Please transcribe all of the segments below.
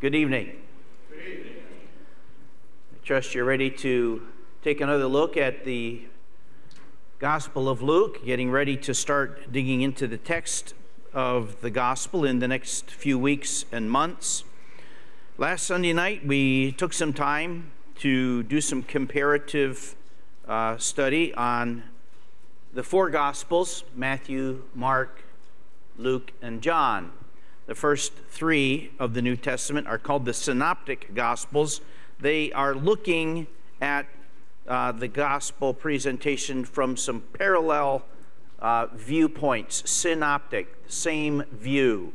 Good evening. Good evening. I trust you're ready to take another look at the Gospel of Luke, getting ready to start digging into the text of the Gospel in the next few weeks and months. Last Sunday night, we took some time to do some comparative uh, study on the four Gospels Matthew, Mark, Luke, and John. The first three of the New Testament are called the Synoptic Gospels. They are looking at uh, the gospel presentation from some parallel uh, viewpoints, synoptic, same view.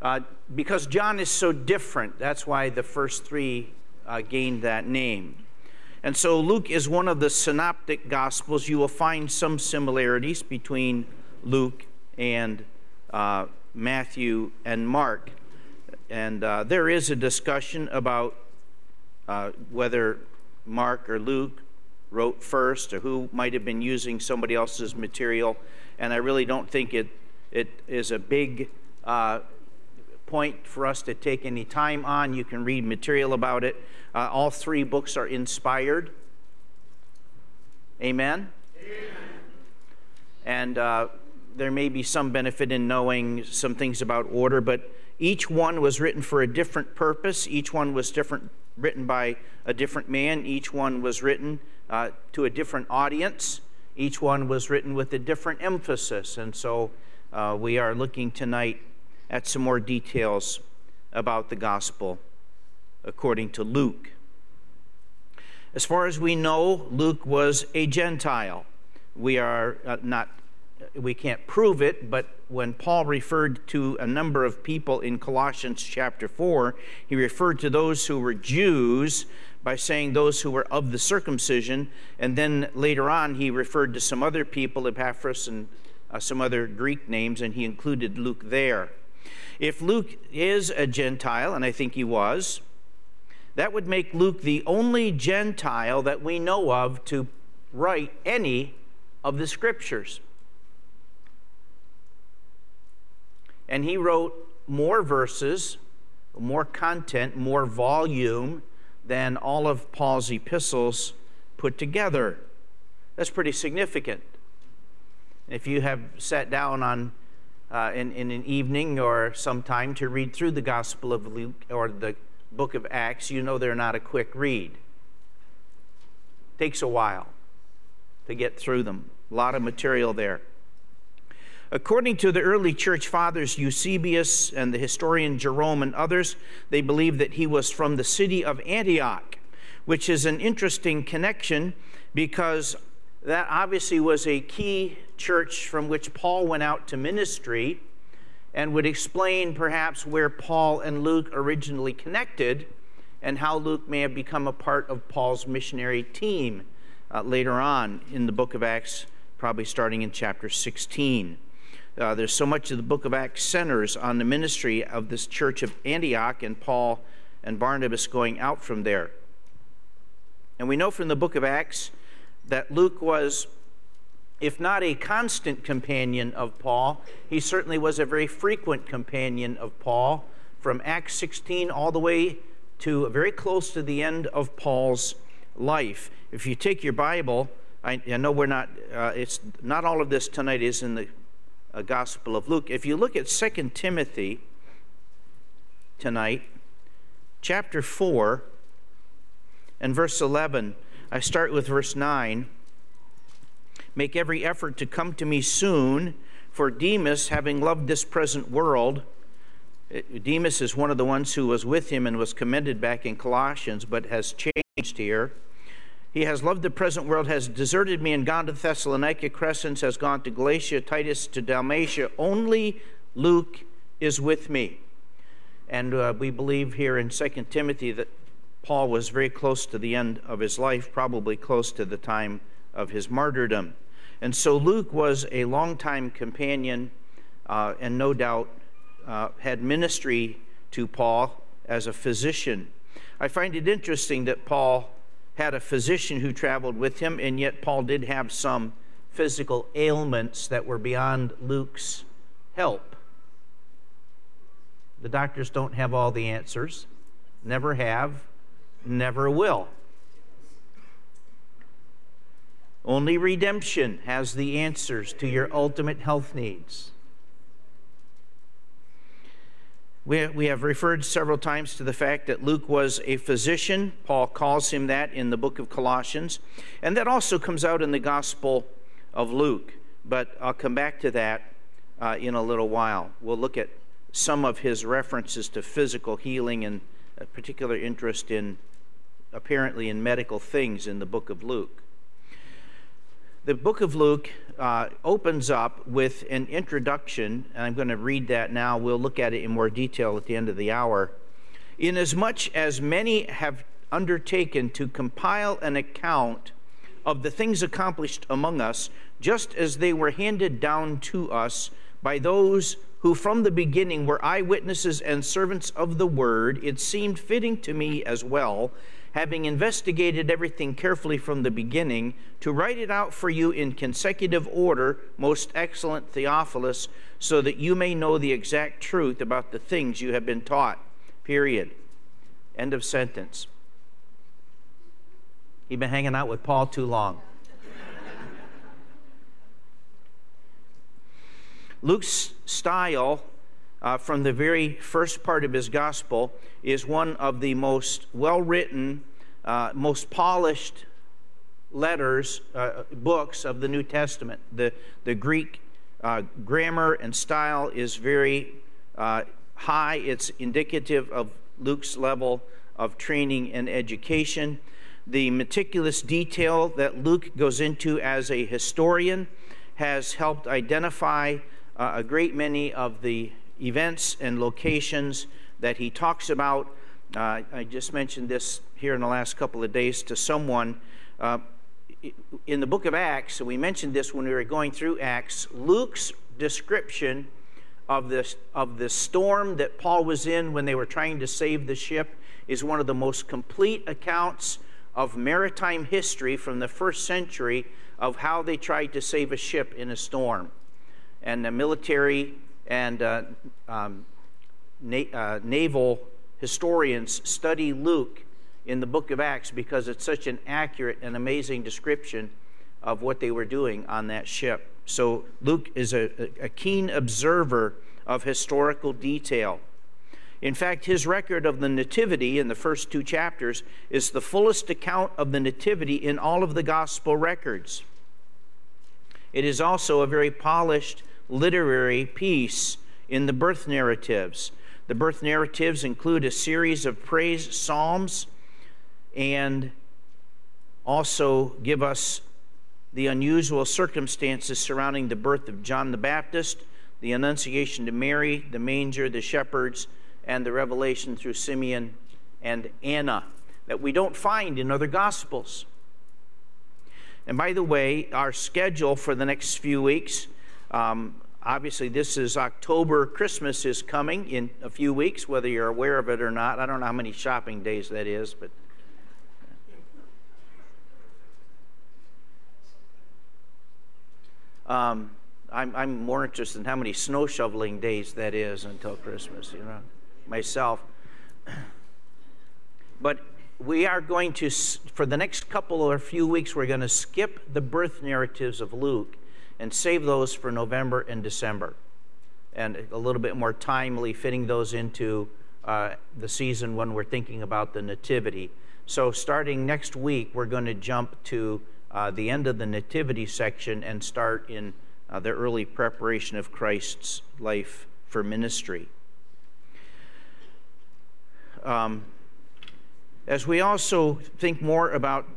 Uh, because John is so different, that's why the first three uh, gained that name. And so Luke is one of the synoptic gospels. You will find some similarities between Luke and uh, Matthew, and Mark. And uh, there is a discussion about uh, whether Mark or Luke wrote first or who might have been using somebody else's material. And I really don't think it, it is a big uh, point for us to take any time on. You can read material about it. Uh, all three books are inspired. Amen? Amen. And uh, there may be some benefit in knowing some things about order, but each one was written for a different purpose. Each one was different, written by a different man. Each one was written uh, to a different audience. Each one was written with a different emphasis. And so uh, we are looking tonight at some more details about the gospel according to Luke. As far as we know, Luke was a Gentile. We are uh, not we can't prove it, but when Paul referred to a number of people in Colossians chapter 4, he referred to those who were Jews by saying those who were of the circumcision. And then later on, he referred to some other people, Epaphras and uh, some other Greek names, and he included Luke there. If Luke is a Gentile, and I think he was, that would make Luke the only Gentile that we know of to write any of the scriptures. And he wrote more verses, more content, more volume than all of Paul's epistles put together. That's pretty significant. If you have sat down on uh, in, in an evening or sometime to read through the Gospel of Luke or the book of Acts, you know they're not a quick read. It Takes a while to get through them. A lot of material there. According to the early church fathers, Eusebius and the historian Jerome and others, they believe that he was from the city of Antioch, which is an interesting connection because that obviously was a key church from which Paul went out to ministry and would explain perhaps where Paul and Luke originally connected and how Luke may have become a part of Paul's missionary team uh, later on in the book of Acts, probably starting in chapter 16. Uh, there's so much of the book of Acts centers on the ministry of this church of Antioch and Paul and Barnabas going out from there. And we know from the book of Acts that Luke was, if not a constant companion of Paul, he certainly was a very frequent companion of Paul from Acts 16 all the way to very close to the end of Paul's life. If you take your Bible, I, I know we're not, uh, it's not all of this tonight is in the uh, Gospel of Luke. If you look at 2 Timothy tonight, chapter 4 and verse 11, I start with verse 9. Make every effort to come to me soon, for Demas, having loved this present world, uh, Demas is one of the ones who was with him and was commended back in Colossians, but has changed here he has loved the present world, has deserted me and gone to Thessalonica. Crescens has gone to Galatia, Titus to Dalmatia. Only Luke is with me. And uh, we believe here in 2 Timothy that Paul was very close to the end of his life, probably close to the time of his martyrdom. And so Luke was a longtime companion uh, and no doubt uh, had ministry to Paul as a physician. I find it interesting that Paul had a physician who traveled with him, and yet Paul did have some physical ailments that were beyond Luke's help. The doctors don't have all the answers, never have, never will. Only redemption has the answers to your ultimate health needs. We, we have referred several times to the fact that Luke was a physician. Paul calls him that in the book of Colossians. And that also comes out in the Gospel of Luke. But I'll come back to that uh, in a little while. We'll look at some of his references to physical healing and a particular interest in, apparently, in medical things in the book of Luke the book of Luke uh, opens up with an introduction, and I'm going to read that now. We'll look at it in more detail at the end of the hour. Inasmuch as many have undertaken to compile an account of the things accomplished among us, just as they were handed down to us by those who from the beginning were eyewitnesses and servants of the word, it seemed fitting to me as well having investigated everything carefully from the beginning, to write it out for you in consecutive order, most excellent Theophilus, so that you may know the exact truth about the things you have been taught. Period. End of sentence. You've been hanging out with Paul too long. Luke's style uh, from the very first part of his gospel is one of the most well written, uh, most polished letters, uh, books of the New Testament. The, the Greek uh, grammar and style is very uh, high, it's indicative of Luke's level of training and education. The meticulous detail that Luke goes into as a historian has helped identify uh, a great many of the events and locations that he talks about. Uh, I just mentioned this here in the last couple of days to someone. Uh, in the book of Acts, and we mentioned this when we were going through Acts, Luke's description of this of the storm that Paul was in when they were trying to save the ship is one of the most complete accounts of maritime history from the first century of how they tried to save a ship in a storm. And the military and uh, um, na- uh, naval historians study Luke in the book of Acts because it's such an accurate and amazing description of what they were doing on that ship. So Luke is a, a keen observer of historical detail. In fact, his record of the Nativity in the first two chapters is the fullest account of the Nativity in all of the gospel records. It is also a very polished literary piece in the birth narratives. The birth narratives include a series of praise psalms and also give us the unusual circumstances surrounding the birth of John the Baptist, the Annunciation to Mary, the manger, the shepherds, and the revelation through Simeon and Anna that we don't find in other Gospels. And by the way, our schedule for the next few weeks um, obviously, this is October. Christmas is coming in a few weeks, whether you're aware of it or not. I don't know how many shopping days that is, but. Um, I'm, I'm more interested in how many snow shoveling days that is until Christmas, you know, myself. But we are going to, for the next couple or few weeks, we're going to skip the birth narratives of Luke and save those for November and December. And a little bit more timely fitting those into uh, the season when we're thinking about the Nativity. So, starting next week, we're going to jump to uh, the end of the Nativity section and start in uh, the early preparation of Christ's life for ministry. Um, as we also think more about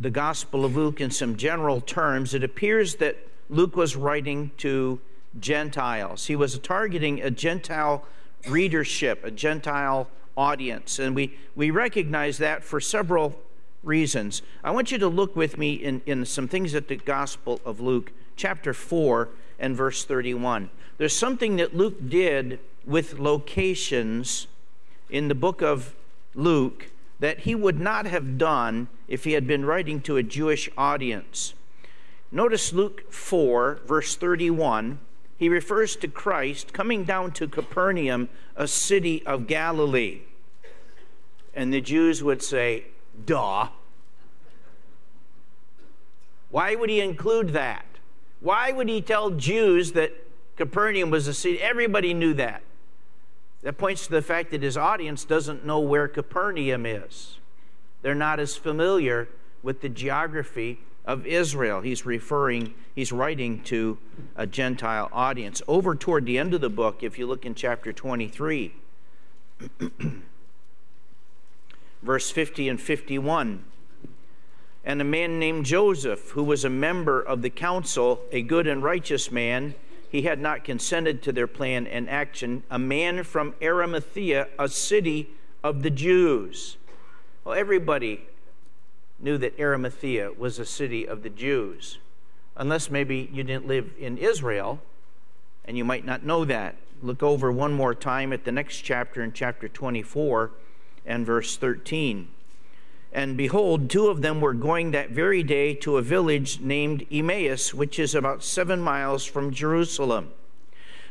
the Gospel of Luke in some general terms, it appears that Luke was writing to Gentiles. He was targeting a Gentile readership, a Gentile audience. And we, we recognize that for several reasons. I want you to look with me in, in some things at the Gospel of Luke, chapter 4 and verse 31. There's something that Luke did with locations in the book of Luke that he would not have done if he had been writing to a Jewish audience. Notice Luke 4, verse 31. he refers to Christ coming down to Capernaum, a city of Galilee. And the Jews would say, duh. Why would he include that? Why would he tell Jews that Capernaum was a city? Everybody knew that. That points to the fact that his audience doesn't know where Capernaum is. They're not as familiar with the geography of Israel. He's referring, he's writing to a Gentile audience. Over toward the end of the book, if you look in chapter 23, verse 50 and 51, and a man named Joseph, who was a member of the council, a good and righteous man, he had not consented to their plan and action, a man from Arimathea, a city of the Jews. Well, everybody knew that Arimathea was a city of the Jews, unless maybe you didn't live in Israel and you might not know that. Look over one more time at the next chapter in chapter 24 and verse 13. And behold, two of them were going that very day to a village named Emmaus, which is about seven miles from Jerusalem.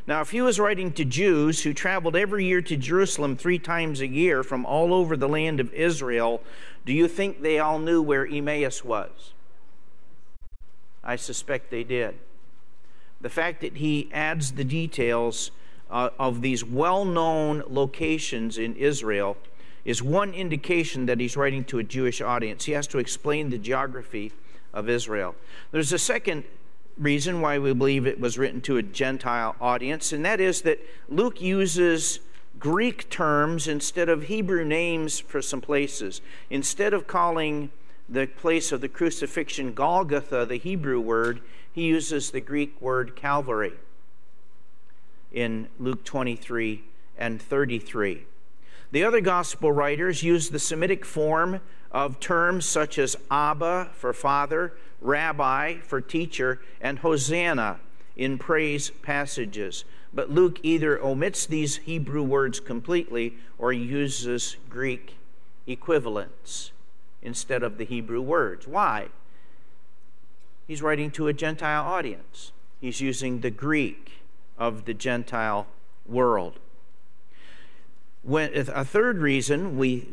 Now, if he was writing to Jews who traveled every year to Jerusalem three times a year from all over the land of Israel, do you think they all knew where Emmaus was? I suspect they did. The fact that he adds the details uh, of these well known locations in Israel is one indication that he's writing to a Jewish audience. He has to explain the geography of Israel. There's a second reason why we believe it was written to a Gentile audience, and that is that Luke uses Greek terms instead of Hebrew names for some places. Instead of calling the place of the crucifixion Golgotha, the Hebrew word, he uses the Greek word Calvary in Luke 23 and 33. The other gospel writers use the Semitic form of terms such as Abba for father, Rabbi for teacher, and Hosanna in praise passages. But Luke either omits these Hebrew words completely or uses Greek equivalents instead of the Hebrew words. Why? He's writing to a Gentile audience, he's using the Greek of the Gentile world. When, a third reason we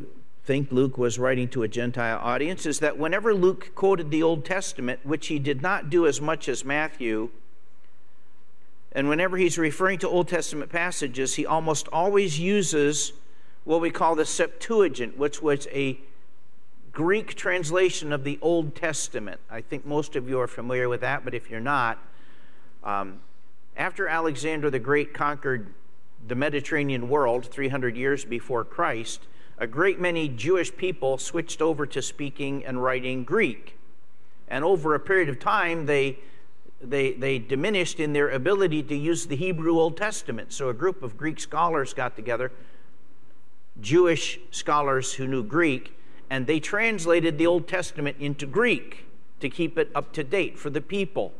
think Luke was writing to a Gentile audience is that whenever Luke quoted the Old Testament, which he did not do as much as Matthew, and whenever he's referring to Old Testament passages, he almost always uses what we call the Septuagint, which was a Greek translation of the Old Testament. I think most of you are familiar with that, but if you're not, um, after Alexander the Great conquered the Mediterranean world 300 years before Christ, a great many Jewish people switched over to speaking and writing Greek. And over a period of time, they, they, they diminished in their ability to use the Hebrew Old Testament. So a group of Greek scholars got together, Jewish scholars who knew Greek, and they translated the Old Testament into Greek to keep it up to date for the people.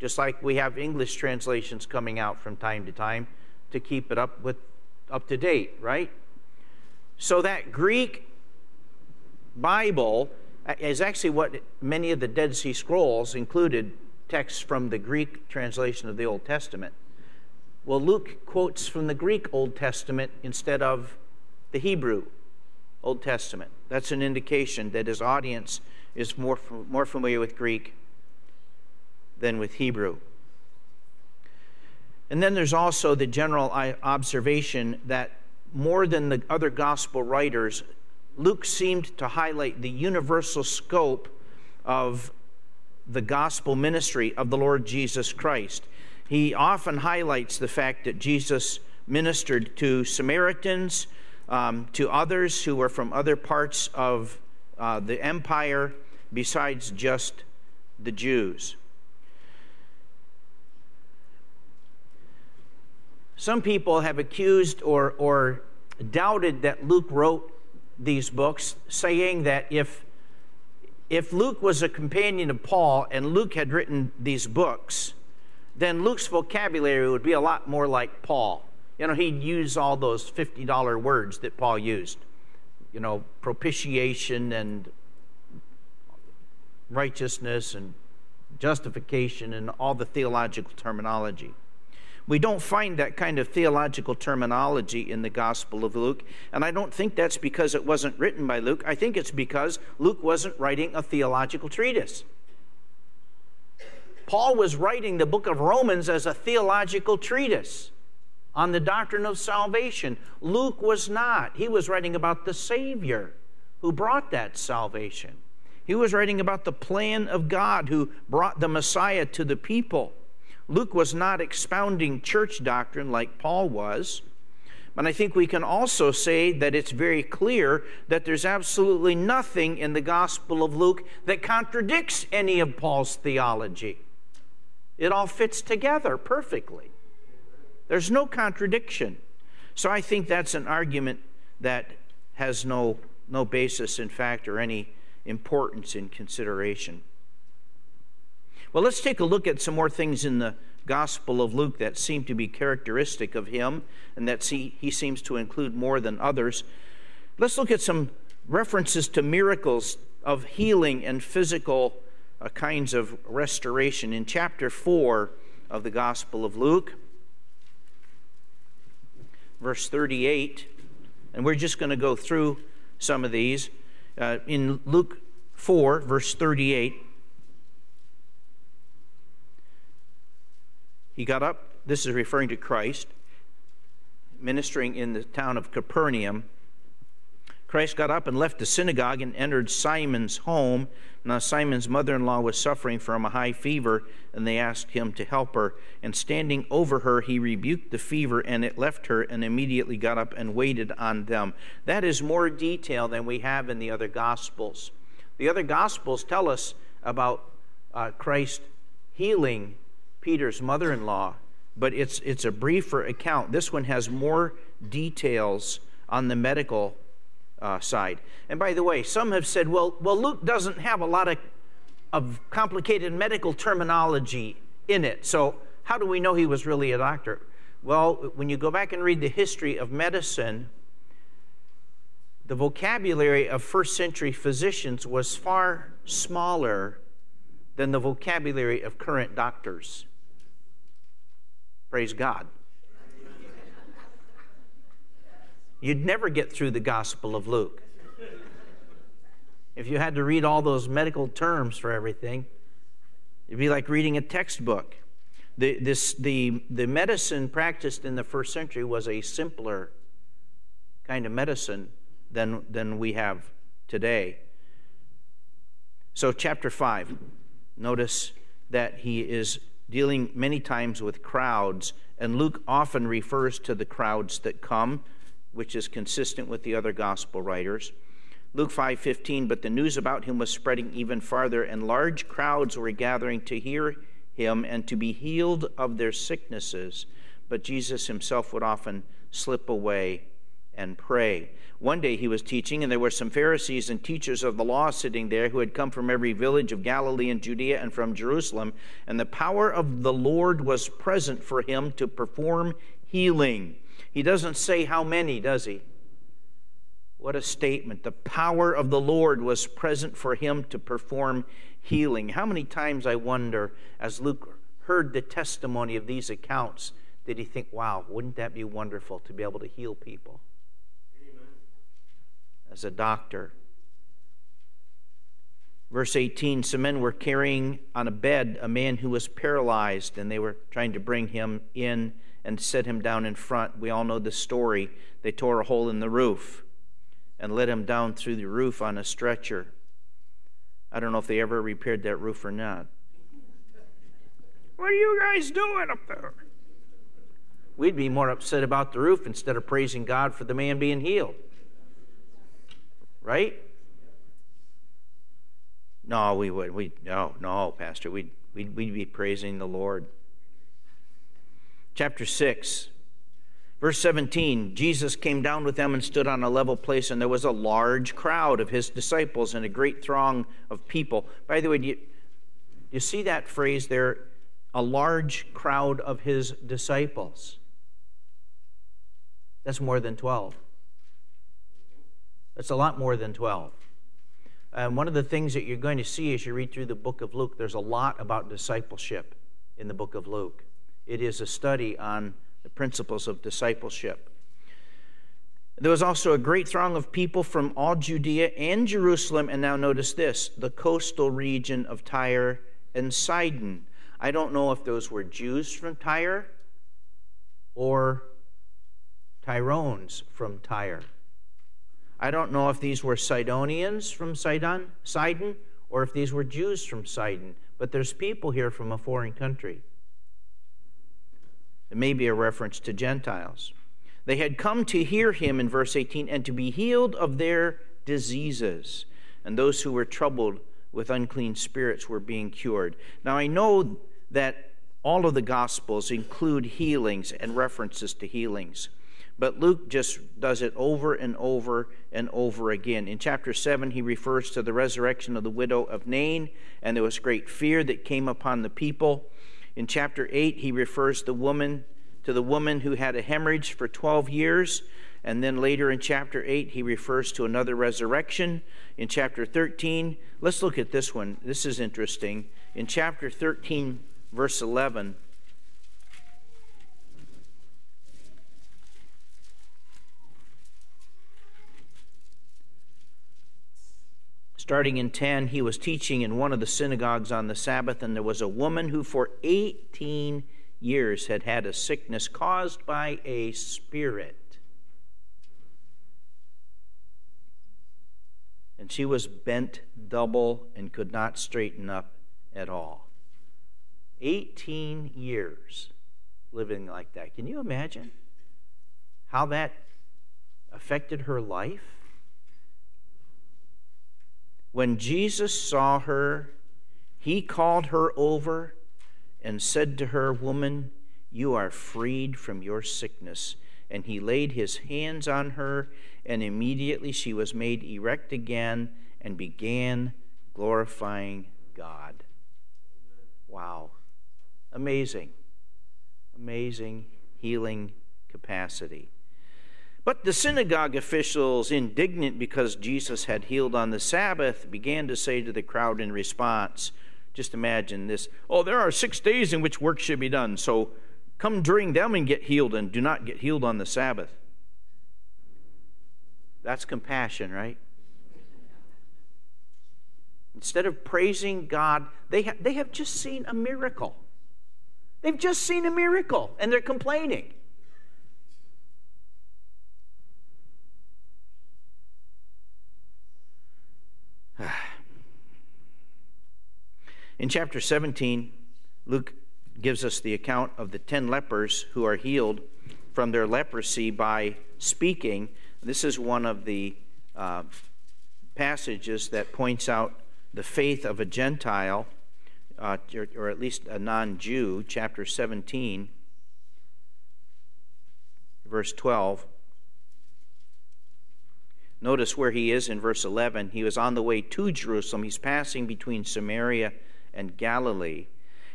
Just like we have English translations coming out from time to time to keep it up with up to date, right? So that Greek Bible uh, is actually what many of the Dead Sea Scrolls included texts from the Greek translation of the Old Testament. Well, Luke quotes from the Greek Old Testament instead of the Hebrew Old Testament. That's an indication that his audience is more, more familiar with Greek than with Hebrew. And then there's also the general uh, observation that more than the other gospel writers, Luke seemed to highlight the universal scope of the gospel ministry of the Lord Jesus Christ. He often highlights the fact that Jesus ministered to Samaritans, um, to others who were from other parts of uh, the empire besides just the Jews. Some people have accused or, or doubted that Luke wrote these books, saying that if, if Luke was a companion of Paul and Luke had written these books, then Luke's vocabulary would be a lot more like Paul. You know, he'd use all those $50 words that Paul used, you know, propitiation and righteousness and justification and all the theological terminology. We don't find that kind of theological terminology in the Gospel of Luke, and I don't think that's because it wasn't written by Luke. I think it's because Luke wasn't writing a theological treatise. Paul was writing the book of Romans as a theological treatise on the doctrine of salvation. Luke was not. He was writing about the Savior who brought that salvation. He was writing about the plan of God who brought the Messiah to the people. Luke was not expounding church doctrine like Paul was. But I think we can also say that it's very clear that there's absolutely nothing in the Gospel of Luke that contradicts any of Paul's theology. It all fits together perfectly. There's no contradiction. So I think that's an argument that has no, no basis in fact or any importance in consideration. Well, let's take a look at some more things in the Gospel of Luke that seem to be characteristic of him and that he, he seems to include more than others. Let's look at some references to miracles of healing and physical uh, kinds of restoration. In chapter 4 of the Gospel of Luke, verse 38, and we're just going to go through some of these. Uh, in Luke 4, verse 38, he got up, this is referring to Christ, ministering in the town of Capernaum. Christ got up and left the synagogue and entered Simon's home. Now, Simon's mother in law was suffering from a high fever, and they asked him to help her. And standing over her, he rebuked the fever, and it left her, and immediately got up and waited on them. That is more detail than we have in the other Gospels. The other Gospels tell us about uh, Christ healing Peter's mother in law, but it's, it's a briefer account. This one has more details on the medical uh, side. And by the way, some have said, well, well, Luke doesn't have a lot of, of complicated medical terminology in it. So how do we know he was really a doctor? Well, when you go back and read the history of medicine, the vocabulary of first century physicians was far smaller than the vocabulary of current doctors. Praise God. You'd never get through the Gospel of Luke. If you had to read all those medical terms for everything, it'd be like reading a textbook. The, this, the, the medicine practiced in the first century was a simpler kind of medicine than, than we have today. So, chapter 5, notice that he is dealing many times with crowds, and Luke often refers to the crowds that come which is consistent with the other gospel writers. Luke 5:15 but the news about him was spreading even farther and large crowds were gathering to hear him and to be healed of their sicknesses but Jesus himself would often slip away and pray. One day he was teaching, and there were some Pharisees and teachers of the law sitting there who had come from every village of Galilee and Judea and from Jerusalem. And the power of the Lord was present for him to perform healing. He doesn't say how many, does he? What a statement. The power of the Lord was present for him to perform healing. How many times, I wonder, as Luke heard the testimony of these accounts, did he think, wow, wouldn't that be wonderful to be able to heal people? As a doctor. Verse 18 Some men were carrying on a bed a man who was paralyzed, and they were trying to bring him in and set him down in front. We all know the story. They tore a hole in the roof and let him down through the roof on a stretcher. I don't know if they ever repaired that roof or not. What are you guys doing up there? We'd be more upset about the roof instead of praising God for the man being healed. Right? No, we would. We no, no, Pastor. We'd, we'd, we'd be praising the Lord chapter 6. Verse 17 Jesus came down with them and stood on a level place, and there was a large crowd of his disciples and a great throng of people. By the way, do you, do you see that phrase there? A large crowd of his disciples. That's more than 12. That's a lot more than 12. And one of the things that you're going to see as you read through the book of Luke, there's a lot about discipleship in the book of Luke. it is a study on the principles of discipleship. There was also a great throng of people from all Judea and Jerusalem, and now notice this the coastal region of Tyre and Sidon. I don't know if those were Jews from Tyre or Tyrians from Tyre. I don't know if these were Sidonians from Sidon, Sidon or if these were Jews from Sidon, but there's people here from a foreign country. It may be a reference to Gentiles. They had come to hear him in verse 18 and to be healed of their diseases. And those who were troubled with unclean spirits were being cured. Now, I know that all of the Gospels include healings and references to healings. But Luke just does it over and over and over again. In chapter 7, he refers to the resurrection of the widow of Nain, and there was great fear that came upon the people. In chapter 8, he refers the woman to the woman who had a hemorrhage for 12 years. And then later in chapter 8, he refers to another resurrection. In chapter 13, let's look at this one. This is interesting. In chapter 13, verse 11, Starting in 10, he was teaching in one of the synagogues on the Sabbath, and there was a woman who for 18 years had had a sickness caused by a spirit. And she was bent double and could not straighten up at all. 18 years living like that. Can you imagine how that affected her life? When Jesus saw her, he called her over and said to her, Woman, you are freed from your sickness. And he laid his hands on her, and immediately she was made erect again and began glorifying God. Wow. Amazing. Amazing healing capacity. But the synagogue officials, indignant because Jesus had healed on the Sabbath, began to say to the crowd in response, just imagine this oh, there are six days in which work should be done, so come during them and get healed, and do not get healed on the Sabbath. That's compassion, right? Instead of praising God, they, ha- they have just seen a miracle. They've just seen a miracle, and they're complaining. In chapter 17, Luke gives us the account of the 10 lepers who are healed from their leprosy by speaking. This is one of the uh, passages that points out the faith of a Gentile, uh, or, or at least a non Jew, chapter 17, verse 12. Notice where he is in verse 11. He was on the way to Jerusalem. He's passing between Samaria and Galilee.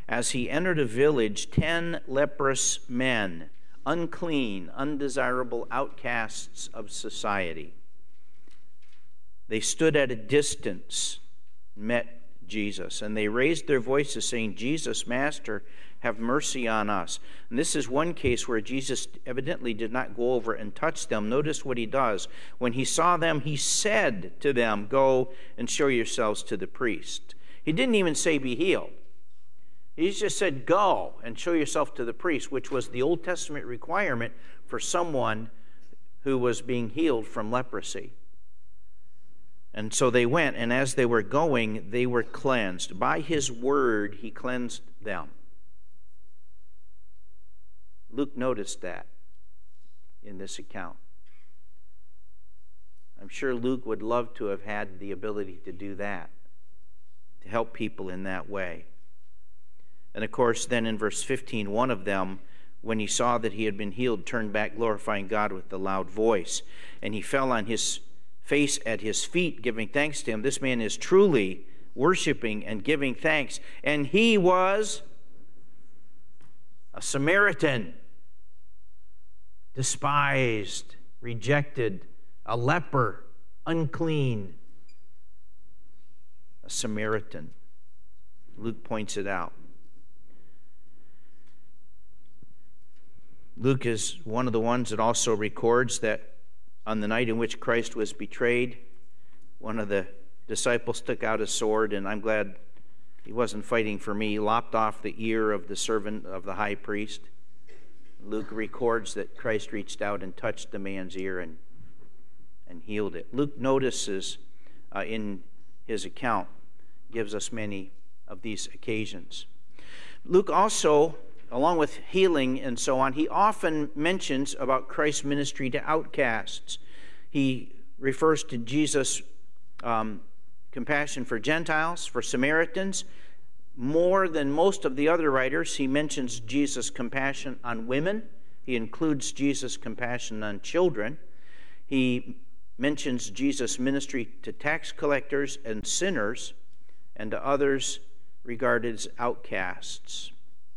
As he entered a village, ten leprous men, unclean, undesirable outcasts of society, they stood at a distance, met Jesus, and they raised their voices, saying, Jesus, Master, have mercy on us. And this is one case where Jesus evidently did not go over and touch them. Notice what he does. When he saw them, he said to them, Go and show yourselves to the priest. He didn't even say, Be healed. He just said, Go and show yourself to the priest, which was the Old Testament requirement for someone who was being healed from leprosy. And so they went, and as they were going, they were cleansed. By his word, he cleansed them. Luke noticed that in this account. I'm sure Luke would love to have had the ability to do that, to help people in that way. And of course, then in verse 15, one of them, when he saw that he had been healed, turned back, glorifying God with a loud voice. And he fell on his face at his feet, giving thanks to him. This man is truly worshiping and giving thanks. And he was a Samaritan despised, rejected, a leper, unclean, a Samaritan. Luke points it out. Luke is one of the ones that also records that on the night in which Christ was betrayed, one of the disciples took out a sword, and I'm glad he wasn't fighting for me, lopped off the ear of the servant of the high priest. Luke records that Christ reached out and touched the man's ear and, and healed it. Luke notices uh, in his account, gives us many of these occasions. Luke also, along with healing and so on, he often mentions about Christ's ministry to outcasts. He refers to Jesus' um, compassion for Gentiles, for Samaritans. More than most of the other writers, he mentions Jesus' compassion on women. He includes Jesus' compassion on children. He mentions Jesus' ministry to tax collectors and sinners and to others regarded as outcasts,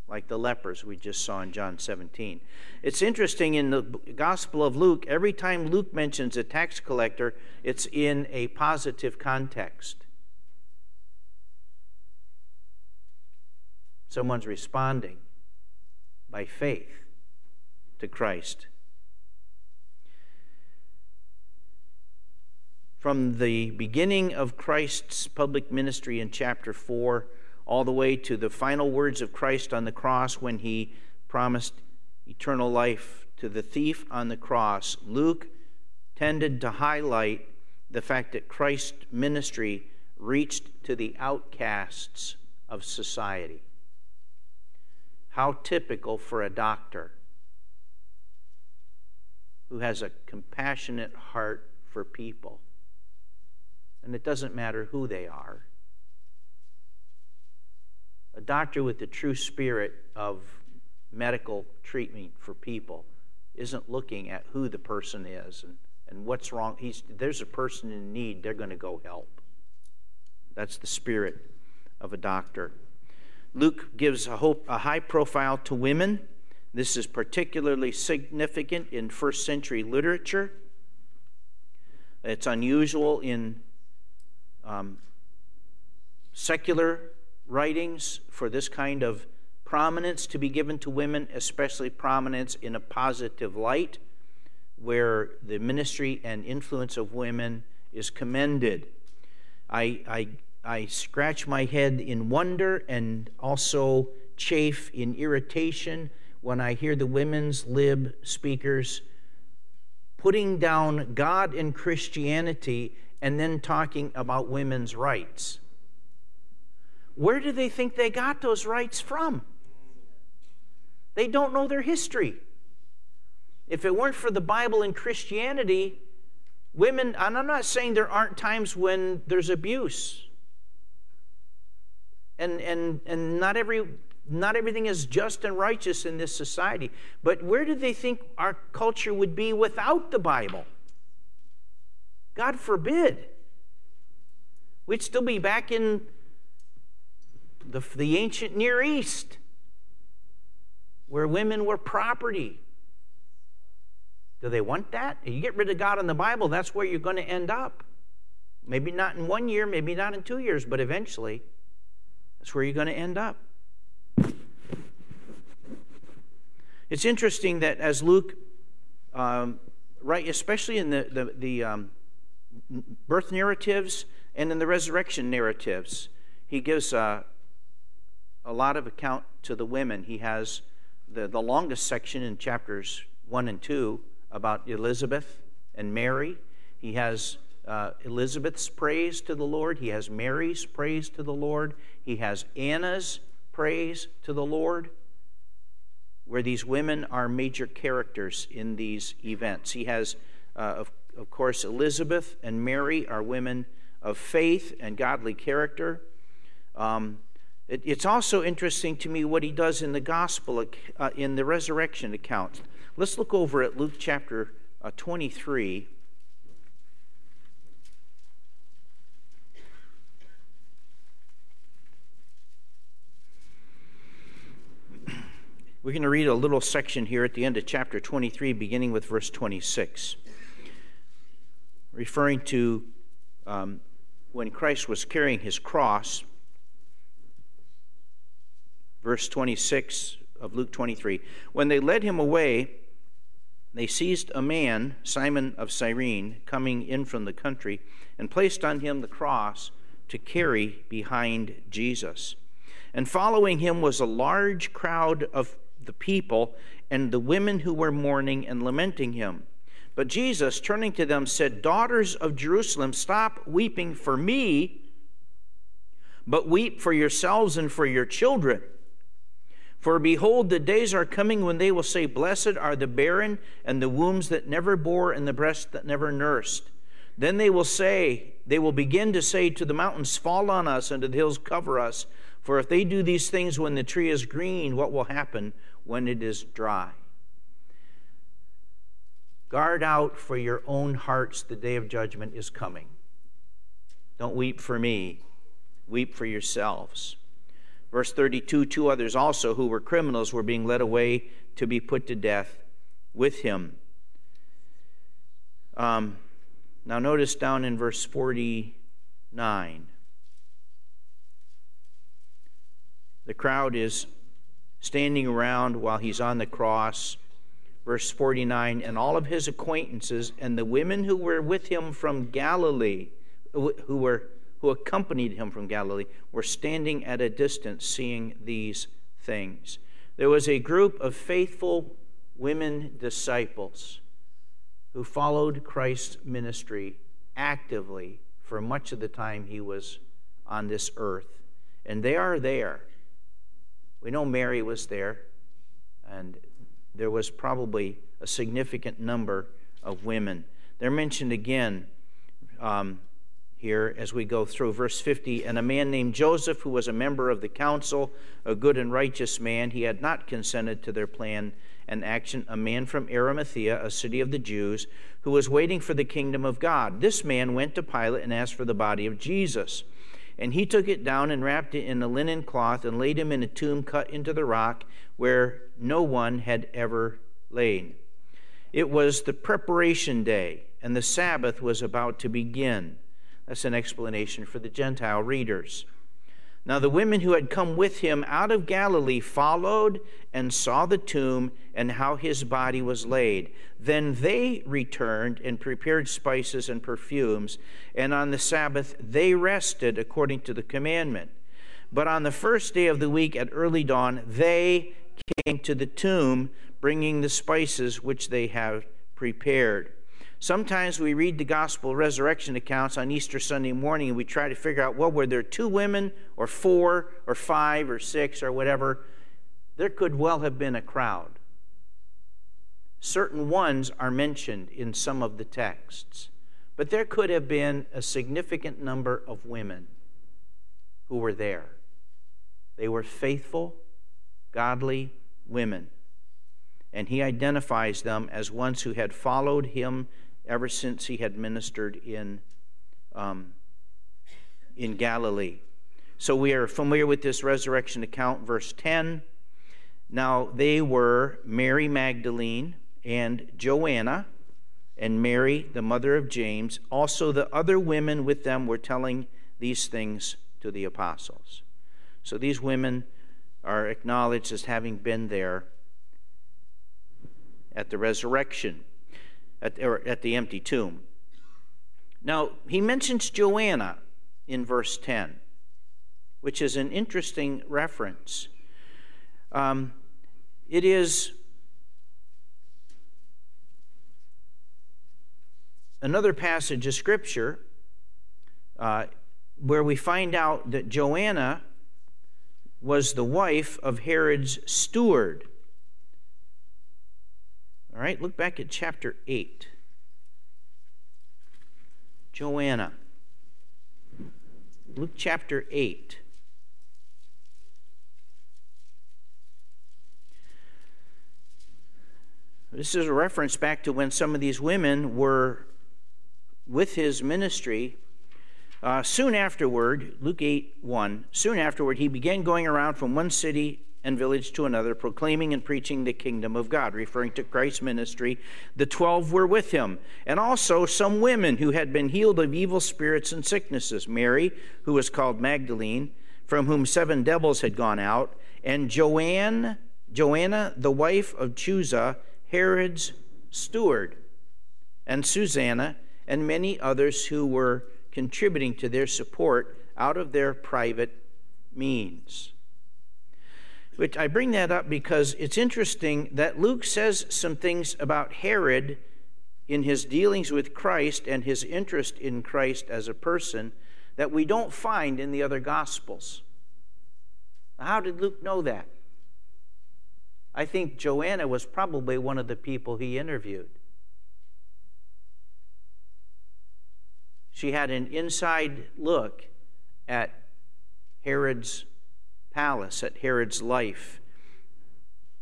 like the lepers we just saw in John 17. It's interesting in the Gospel of Luke, every time Luke mentions a tax collector, it's in a positive context. Someone's responding by faith to Christ. From the beginning of Christ's public ministry in chapter 4 all the way to the final words of Christ on the cross when he promised eternal life to the thief on the cross, Luke tended to highlight the fact that Christ's ministry reached to the outcasts of society. How typical for a doctor who has a compassionate heart for people. And it doesn't matter who they are a doctor with the true spirit of medical treatment for people isn't looking at who the person is and, and what's wrong. He's, there's a person in need, they're going to go help. That's the spirit of a doctor. Luke gives a, hope, a high profile to women. This is particularly significant in first century literature. It's unusual in um, secular writings for this kind of prominence to be given to women, especially prominence in a positive light, where the ministry and influence of women is commended. I, I, I scratch my head in wonder and also chafe in irritation when I hear the women's lib speakers putting down God and Christianity and then talking about women's rights. Where do they think they got those rights from? They don't know their history. If it weren't for the Bible and Christianity, women, and I'm not saying there aren't times when there's abuse. And, and, and not, every, not everything is just and righteous in this society. But where do they think our culture would be without the Bible? God forbid. We'd still be back in the, the ancient Near East, where women were property. Do they want that? You get rid of God in the Bible, that's where you're going to end up. Maybe not in one year, maybe not in two years, but eventually, that's where you're going to end up. It's interesting that as Luke, um, right, especially in the, the, the um, birth narratives and in the resurrection narratives, he gives uh, a lot of account to the women. He has the, the longest section in chapters 1 and 2 about Elizabeth and Mary. He has uh, Elizabeth's praise to the Lord. He has Mary's praise to the Lord. He has Anna's praise to the Lord, where these women are major characters in these events. He has, uh, of, of course, Elizabeth and Mary are women of faith and godly character. Um, it, it's also interesting to me what he does in the gospel, uh, in the resurrection account. Let's look over at Luke chapter uh, 23. We're going to read a little section here at the end of chapter 23, beginning with verse 26, referring to um, when Christ was carrying his cross verse 26 of Luke 23. When they led him away, they seized a man, Simon of Cyrene, coming in from the country, and placed on him the cross to carry behind Jesus. And following him was a large crowd of the people and the women who were mourning and lamenting him. But Jesus, turning to them, said, Daughters of Jerusalem, stop weeping for me, but weep for yourselves and for your children. For behold, the days are coming when they will say, Blessed are the barren, and the wombs that never bore, and the breasts that never nursed. Then they will say, They will begin to say to the mountains, Fall on us, and to the hills, cover us. For if they do these things when the tree is green, what will happen when it is dry? Guard out for your own hearts, the day of judgment is coming. Don't weep for me, weep for yourselves. Verse 32 Two others also, who were criminals, were being led away to be put to death with him. Um, now, notice down in verse 49. The crowd is standing around while he's on the cross. Verse 49 And all of his acquaintances and the women who were with him from Galilee, who were who accompanied him from Galilee, were standing at a distance seeing these things. There was a group of faithful women disciples who followed Christ's ministry actively for much of the time he was on this earth. And they are there. We know Mary was there, and there was probably a significant number of women. They're mentioned again um, here as we go through. Verse 50 And a man named Joseph, who was a member of the council, a good and righteous man, he had not consented to their plan and action, a man from Arimathea, a city of the Jews, who was waiting for the kingdom of God. This man went to Pilate and asked for the body of Jesus. And he took it down and wrapped it in a linen cloth and laid him in a tomb cut into the rock where no one had ever lain. It was the preparation day, and the Sabbath was about to begin. That's an explanation for the Gentile readers. Now, the women who had come with him out of Galilee followed and saw the tomb and how his body was laid. Then they returned and prepared spices and perfumes, and on the Sabbath they rested according to the commandment. But on the first day of the week at early dawn, they came to the tomb, bringing the spices which they had prepared. Sometimes we read the gospel resurrection accounts on Easter Sunday morning and we try to figure out, well, were there two women or four or five or six or whatever? There could well have been a crowd. Certain ones are mentioned in some of the texts, but there could have been a significant number of women who were there. They were faithful, godly women. And he identifies them as ones who had followed him ever since he had ministered in, um, in Galilee. So we are familiar with this resurrection account, verse 10. Now they were Mary Magdalene and Joanna and Mary, the mother of James. Also, the other women with them were telling these things to the apostles. So these women are acknowledged as having been there at the resurrection at, or at the empty tomb. Now, he mentions Joanna in verse 10, which is an interesting reference. Um, it is another passage of Scripture uh, where we find out that Joanna was the wife of Herod's steward. All right, look back at chapter 8. Joanna. Luke chapter 8. This is a reference back to when some of these women were with his ministry. Uh, soon afterward, Luke 8 1, soon afterward, he began going around from one city and village to another, proclaiming and preaching the kingdom of God, referring to Christ's ministry. The twelve were with him, and also some women who had been healed of evil spirits and sicknesses Mary, who was called Magdalene, from whom seven devils had gone out, and Joanne, Joanna, the wife of Chuza, Herod's steward, and Susanna, and many others who were contributing to their support out of their private means. Which I bring that up because it's interesting that Luke says some things about Herod in his dealings with Christ and his interest in Christ as a person that we don't find in the other Gospels. How did Luke know that? I think Joanna was probably one of the people he interviewed. She had an inside look at Herod's palace, at Herod's life.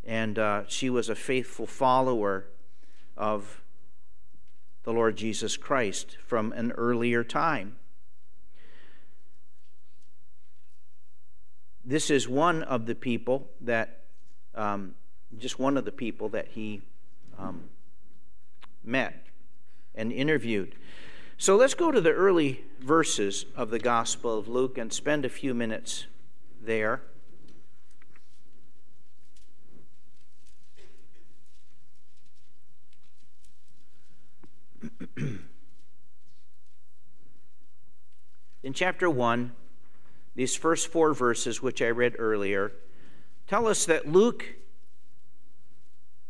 And uh, she was a faithful follower of the Lord Jesus Christ from an earlier time. This is one of the people that um, just one of the people that he um, met and interviewed. So let's go to the early verses of the Gospel of Luke and spend a few minutes there. In chapter 1, these first four verses, which I read earlier, tell us that Luke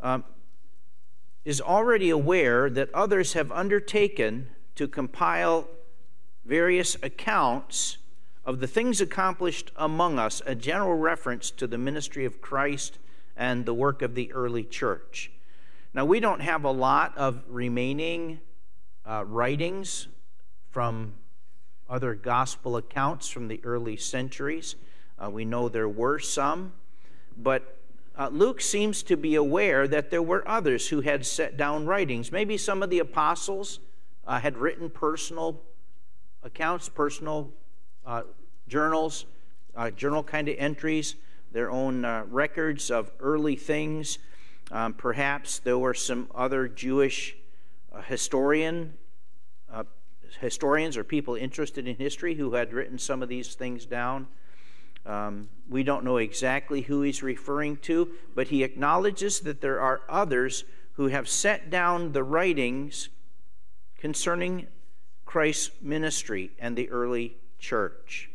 um, is already aware that others have undertaken to compile various accounts of the things accomplished among us, a general reference to the ministry of Christ and the work of the early church. Now, we don't have a lot of remaining uh, writings from other gospel accounts from the early centuries. Uh, we know there were some, but uh, Luke seems to be aware that there were others who had set down writings. Maybe some of the apostles uh, had written personal accounts, personal uh, journals, uh, journal kind of entries, their own uh, records of early things. Um, perhaps there were some other Jewish uh, historian historians or people interested in history who had written some of these things down. Um, we don't know exactly who he's referring to, but he acknowledges that there are others who have set down the writings concerning Christ's ministry and the early church.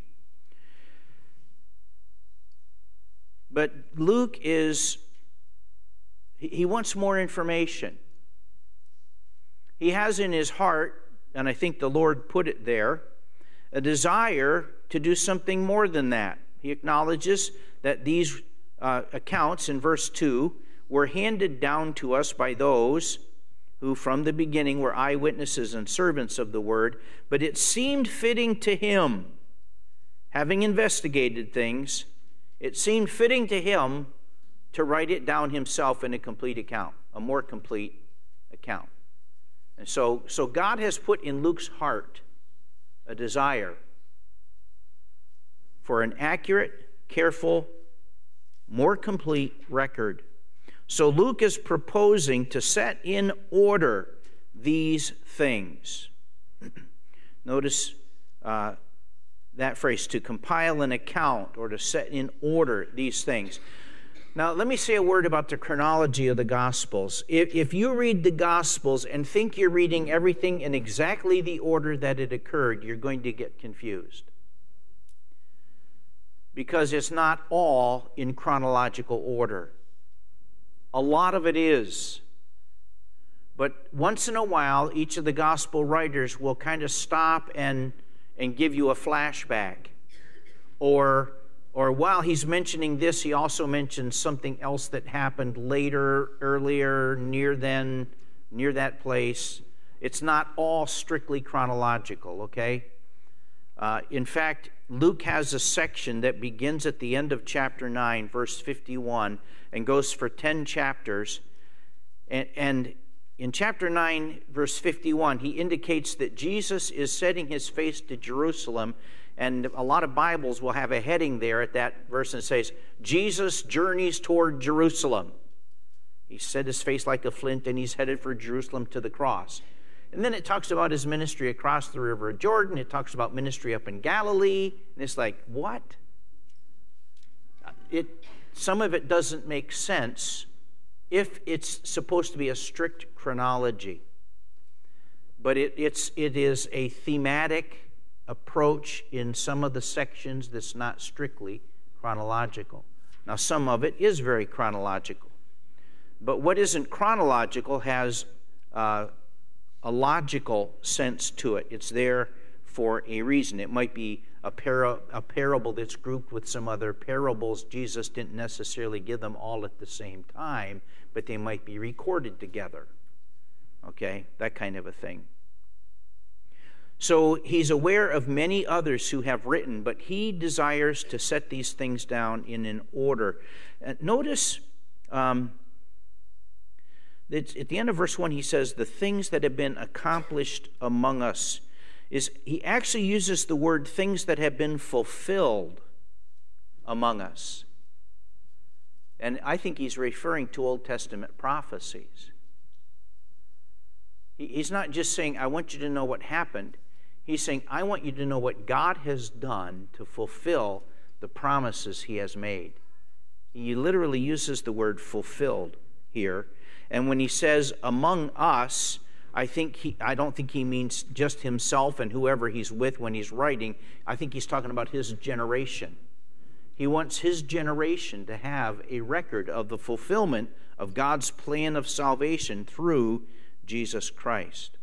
But Luke is, he wants more information. He has in his heart, and I think the Lord put it there, a desire to do something more than that. He acknowledges that these uh, accounts in verse 2 were handed down to us by those who from the beginning were eyewitnesses and servants of the word, but it seemed fitting to him, having investigated things, it seemed fitting to him to write it down himself in a complete account, a more complete account. And so, so God has put in Luke's heart a desire for an accurate, careful, more complete record. So Luke is proposing to set in order these things. Notice uh, that phrase to compile an account or to set in order these things. Now, let me say a word about the chronology of the Gospels. If, if, you read the Gospels and think you're reading everything in exactly the order that it occurred, you're going to get confused because it's not all in chronological order. A lot of it is. But once in a while, each of the gospel writers will kind of stop and, and give you a flashback. Or, or while he's mentioning this, he also mentions something else that happened later, earlier, near then, near that place. It's not all strictly chronological, okay? Uh, in fact, Luke has a section that begins at the end of chapter 9, verse 51, and goes for 10 chapters. And, and in chapter 9, verse 51, he indicates that Jesus is setting his face to Jerusalem. And a lot of Bibles will have a heading there at that verse and says, Jesus journeys toward Jerusalem. He set his face like a flint and he's headed for Jerusalem to the cross. And then it talks about his ministry across the river of Jordan. It talks about ministry up in Galilee. And it's like, what? It some of it doesn't make sense if it's supposed to be a strict chronology. But it, it's, it is a thematic approach in some of the sections that's not strictly chronological. Now, some of it is very chronological. But what isn't chronological has uh, a logical sense to it. It's there for a reason. It might be a, para- a parable that's grouped with some other parables. Jesus didn't necessarily give them all at the same time, but they might be recorded together. Okay, that kind of a thing. So he's aware of many others who have written, but he desires to set these things down in an order. Uh, notice um, that at the end of verse 1, he says, The things that have been accomplished among us. Is he actually uses the word things that have been fulfilled among us. And I think he's referring to Old Testament prophecies. He's not just saying, I want you to know what happened. He's saying, I want you to know what God has done to fulfill the promises he has made. He literally uses the word fulfilled here. And when he says among us, I think he I don't think he means just himself and whoever he's with when he's writing. I think he's talking about his generation. He wants his generation to have a record of the fulfillment of God's plan of salvation through Jesus Christ.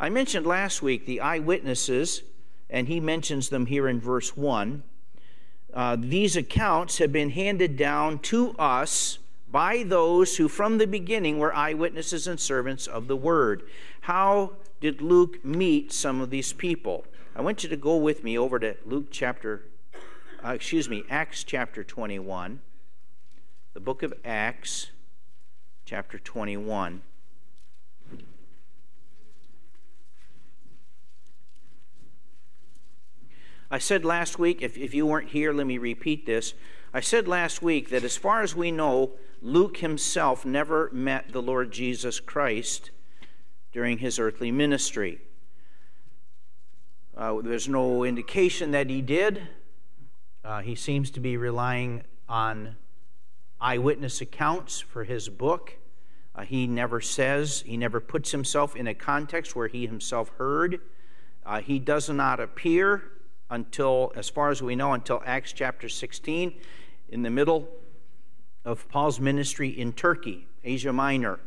I mentioned last week the eyewitnesses, and he mentions them here in verse 1. Uh, these accounts have been handed down to us by those who from the beginning were eyewitnesses and servants of the word. How did Luke meet some of these people? I want you to go with me over to Luke chapter uh, excuse me, Acts chapter 21. The book of Acts, chapter 21. I said last week, if, if you weren't here, let me repeat this. I said last week that as far as we know, Luke himself never met the Lord Jesus Christ during his earthly ministry. Uh, there's no indication that he did. Uh, he seems to be relying on eyewitness accounts for his book. Uh, he never says, he never puts himself in a context where he himself heard. Uh, he does not appear until, as far as we know, until Acts chapter 16, in the middle of Paul's ministry in Turkey, Asia Minor.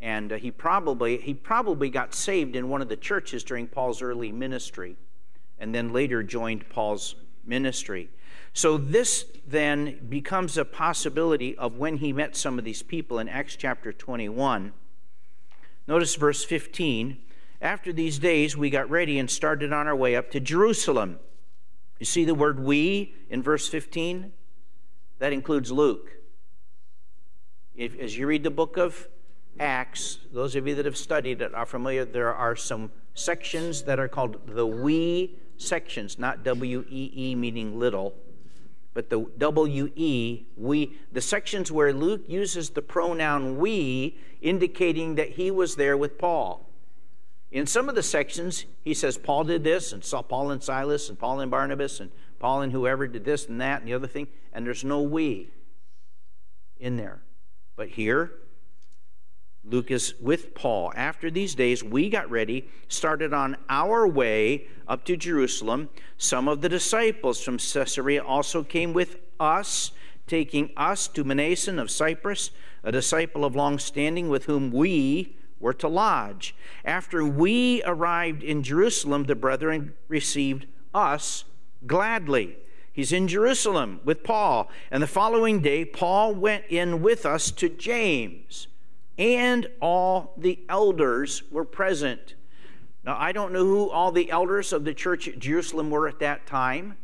And uh, he probably he probably got saved in one of the churches during Paul's early ministry, and then later joined Paul's ministry. So, this then becomes a possibility of when he met some of these people in Acts chapter 21. Notice verse 15. After these days, we got ready and started on our way up to Jerusalem. You see the word we in verse 15? That includes Luke. If, as you read the book of Acts, those of you that have studied it are familiar, there are some sections that are called the we sections, not W E E meaning little, but the W E, we, the sections where Luke uses the pronoun we, indicating that he was there with Paul. In some of the sections, he says Paul did this, and saw Paul and Silas, and Paul and Barnabas, and Paul and whoever did this and that and the other thing, and there's no we in there. But here, Luke is with Paul. After these days, we got ready, started on our way up to Jerusalem. Some of the disciples from Caesarea also came with us, taking us to Mnason of Cyprus, a disciple of long standing with whom we were to lodge. After we arrived in Jerusalem, the brethren received us gladly. He's in Jerusalem with Paul. And the following day, Paul went in with us to James and all the elders were present. Now, I don't know who all the elders of the church at Jerusalem were at that time,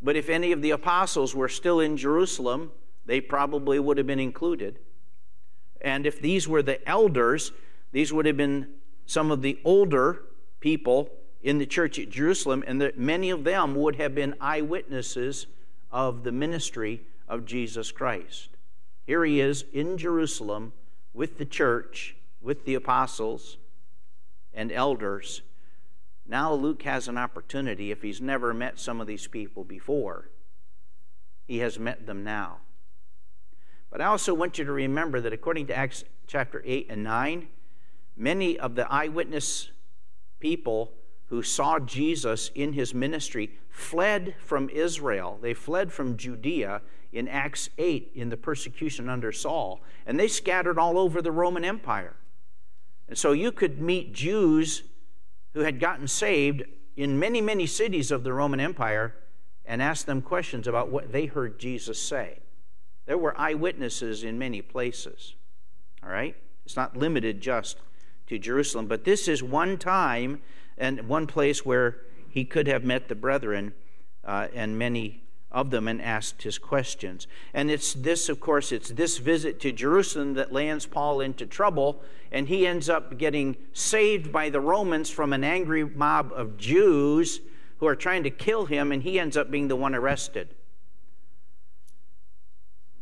but if any of the apostles were still in Jerusalem, they probably would have been included. And if these were the elders, these would have been some of the older people in the church at Jerusalem, and many of them would have been eyewitnesses of the ministry of Jesus Christ. Here he is in Jerusalem with the church, with the apostles and elders. Now Luke has an opportunity, if he's never met some of these people before, he has met them now. But I also want you to remember that according to Acts chapter 8 and 9, many of the eyewitness people who saw Jesus in his ministry fled from Israel. They fled from Judea in Acts 8 in the persecution under Saul, and they scattered all over the Roman Empire. And so you could meet Jews who had gotten saved in many, many cities of the Roman Empire and ask them questions about what they heard Jesus say. There were eyewitnesses in many places. All right? It's not limited just to Jerusalem, but this is one time and one place where he could have met the brethren uh, and many of them and asked his questions. And it's this, of course, it's this visit to Jerusalem that lands Paul into trouble, and he ends up getting saved by the Romans from an angry mob of Jews who are trying to kill him, and he ends up being the one arrested.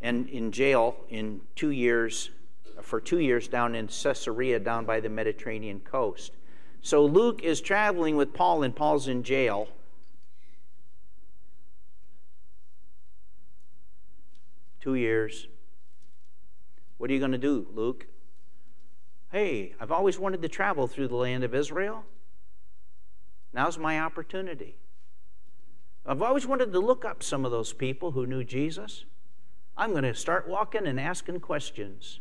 And in jail in two years, for two years down in Caesarea, down by the Mediterranean coast. So Luke is traveling with Paul, and Paul's in jail. Two years. What are you going to do, Luke? Hey, I've always wanted to travel through the land of Israel. Now's my opportunity. I've always wanted to look up some of those people who knew Jesus. I'm going to start walking and asking questions.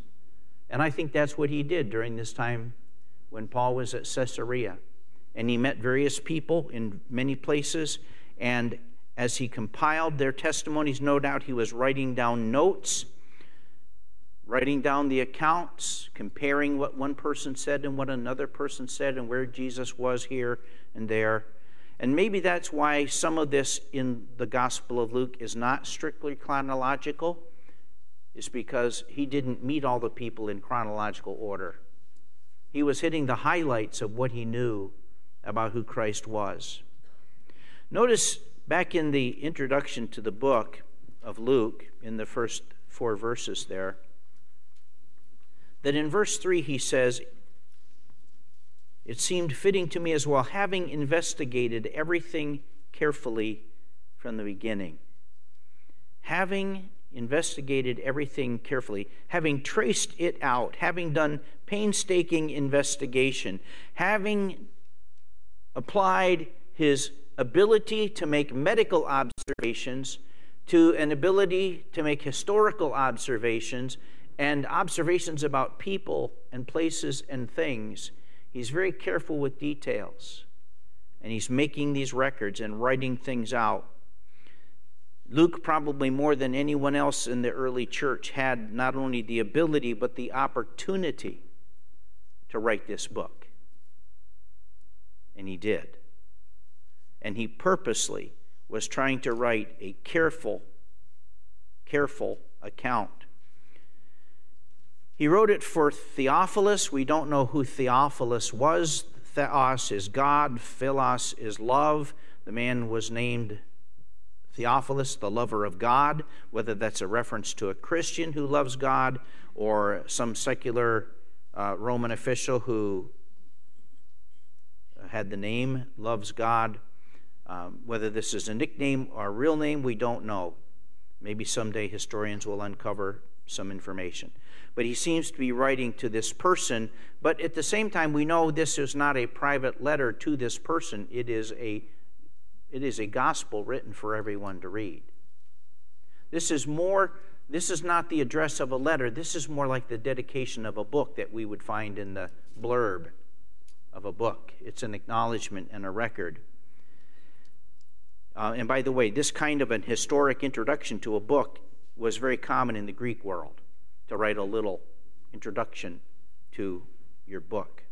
And I think that's what he did during this time when Paul was at Caesarea. And he met various people in many places. And as he compiled their testimonies, no doubt he was writing down notes, writing down the accounts, comparing what one person said and what another person said, and where Jesus was here and there. And maybe that's why some of this in the Gospel of Luke is not strictly chronological, is because he didn't meet all the people in chronological order. He was hitting the highlights of what he knew about who Christ was. Notice back in the introduction to the book of Luke, in the first four verses there, that in verse 3 he says, It seemed fitting to me as well, having investigated everything carefully from the beginning. Having investigated everything carefully, having traced it out, having done painstaking investigation, having applied his ability to make medical observations to an ability to make historical observations and observations about people and places and things. He's very careful with details. And he's making these records and writing things out Luke, probably more than anyone else in the early church, had not only the ability but the opportunity to write this book. And he did. And he purposely was trying to write a careful, careful account. He wrote it for Theophilus. We don't know who Theophilus was. Theos is God, Philos is love. The man was named Theophilus, the lover of God, whether that's a reference to a Christian who loves God or some secular uh, Roman official who had the name loves God. Um, whether this is a nickname or a real name, we don't know. Maybe someday historians will uncover some information. But he seems to be writing to this person, but at the same time, we know this is not a private letter to this person, it is a it is a gospel written for everyone to read. This is more, this is not the address of a letter. This is more like the dedication of a book that we would find in the blurb of a book. It's an acknowledgement and a record. Uh, and by the way, this kind of an historic introduction to a book was very common in the Greek world to write a little introduction to your book.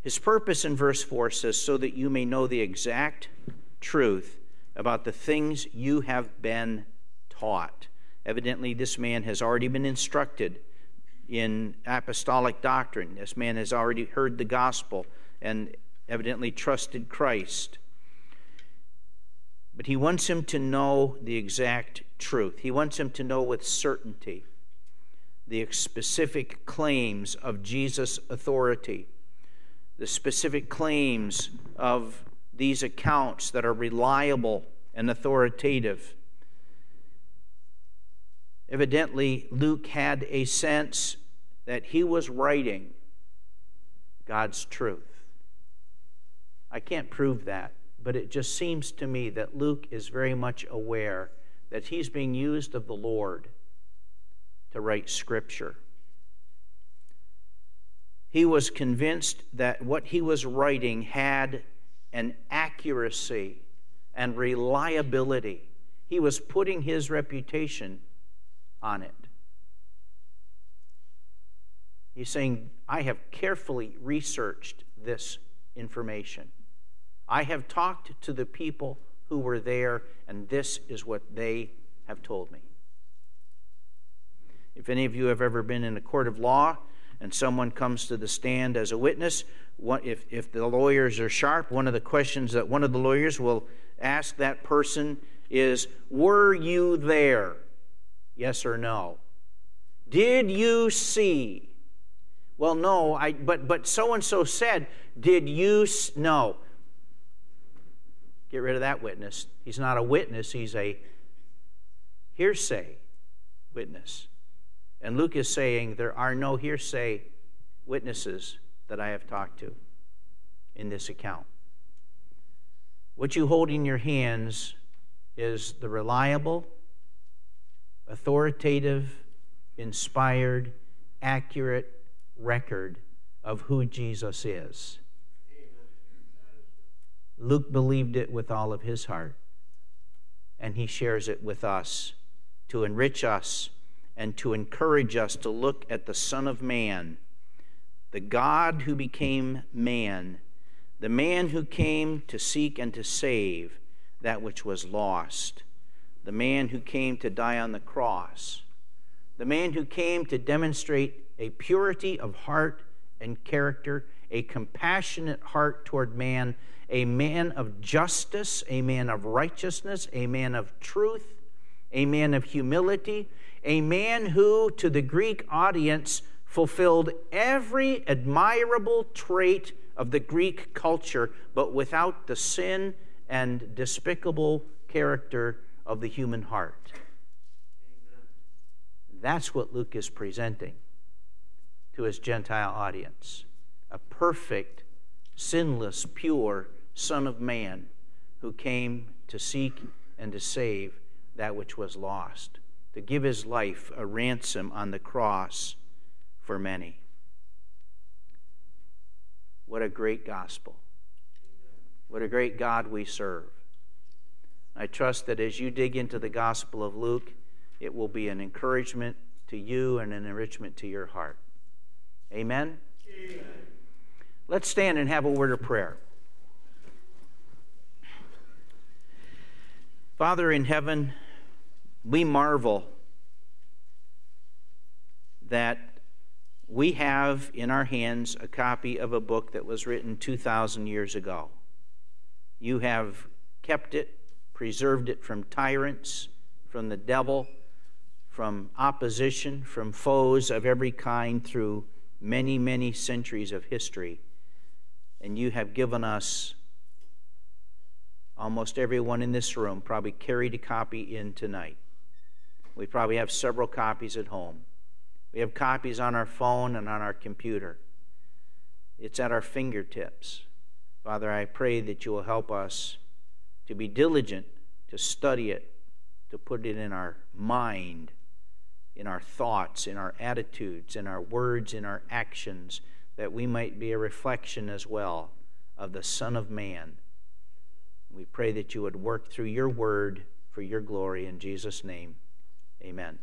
His purpose in verse 4 says, so that you may know the exact truth about the things you have been taught. Evidently, this man has already been instructed in apostolic doctrine. This man has already heard the gospel and evidently trusted Christ. But he wants him to know the exact truth. He wants him to know with certainty the specific claims of Jesus' authority the specific claims of these accounts that are reliable and authoritative. Evidently, Luke had a sense that he was writing God's truth. I can't prove that, but it just seems to me that Luke is very much aware that he's being used of the Lord to write Scripture. He was convinced that what he was writing had an accuracy and reliability. He was putting his reputation on it. He's saying, I have carefully researched this information. I have talked to the people who were there, and this is what they have told me. If any of you have ever been in a court of law and someone comes to the stand as a witness, what, if, if the lawyers are sharp, one of the questions that one of the lawyers will ask that person is Were you there? Yes or no? Did you see? Well, no, I, but, but so and so said, Did you? No. Get rid of that witness. He's not a witness, he's a hearsay witness. And Luke is saying there are no hearsay witnesses that I have talked to in this account. What you hold in your hands is the reliable, authoritative, inspired, accurate record of who Jesus is. Luke believed it with all of his heart, and he shares it with us to enrich us and to encourage us to look at the Son of Man, the God who became man, the man who came to seek and to save that which was lost, the man who came to die on the cross, the man who came to demonstrate a purity of heart and character, a compassionate heart toward man, a man of justice, a man of righteousness, a man of truth, a man of humility, a man who, to the Greek audience, fulfilled every admirable trait of the Greek culture, but without the sin and despicable character of the human heart. That's what Luke is presenting to his Gentile audience a perfect, sinless, pure Son of Man who came to seek and to save that which was lost, to give his life a ransom on the cross for many. What a great gospel. What a great God we serve. I trust that as you dig into the Gospel of Luke, it will be an encouragement to you and an enrichment to your heart. Amen? Amen. Let's stand and have a word of prayer. Father in heaven, we marvel that we have in our hands a copy of a book that was written 2,000 years ago. You have kept it, preserved it from tyrants, from the devil, from opposition, from foes of every kind through many, many centuries of history. And you have given us, almost everyone in this room probably carried a copy in tonight. We probably have several copies at home. We have copies on our phone and on our computer. It's at our fingertips. Father, I pray that you will help us to be diligent, to study it, to put it in our mind, in our thoughts, in our attitudes, in our words, in our actions, that we might be a reflection as well of the Son of Man. We pray that you would work through your word for your glory in Jesus' name. Amen.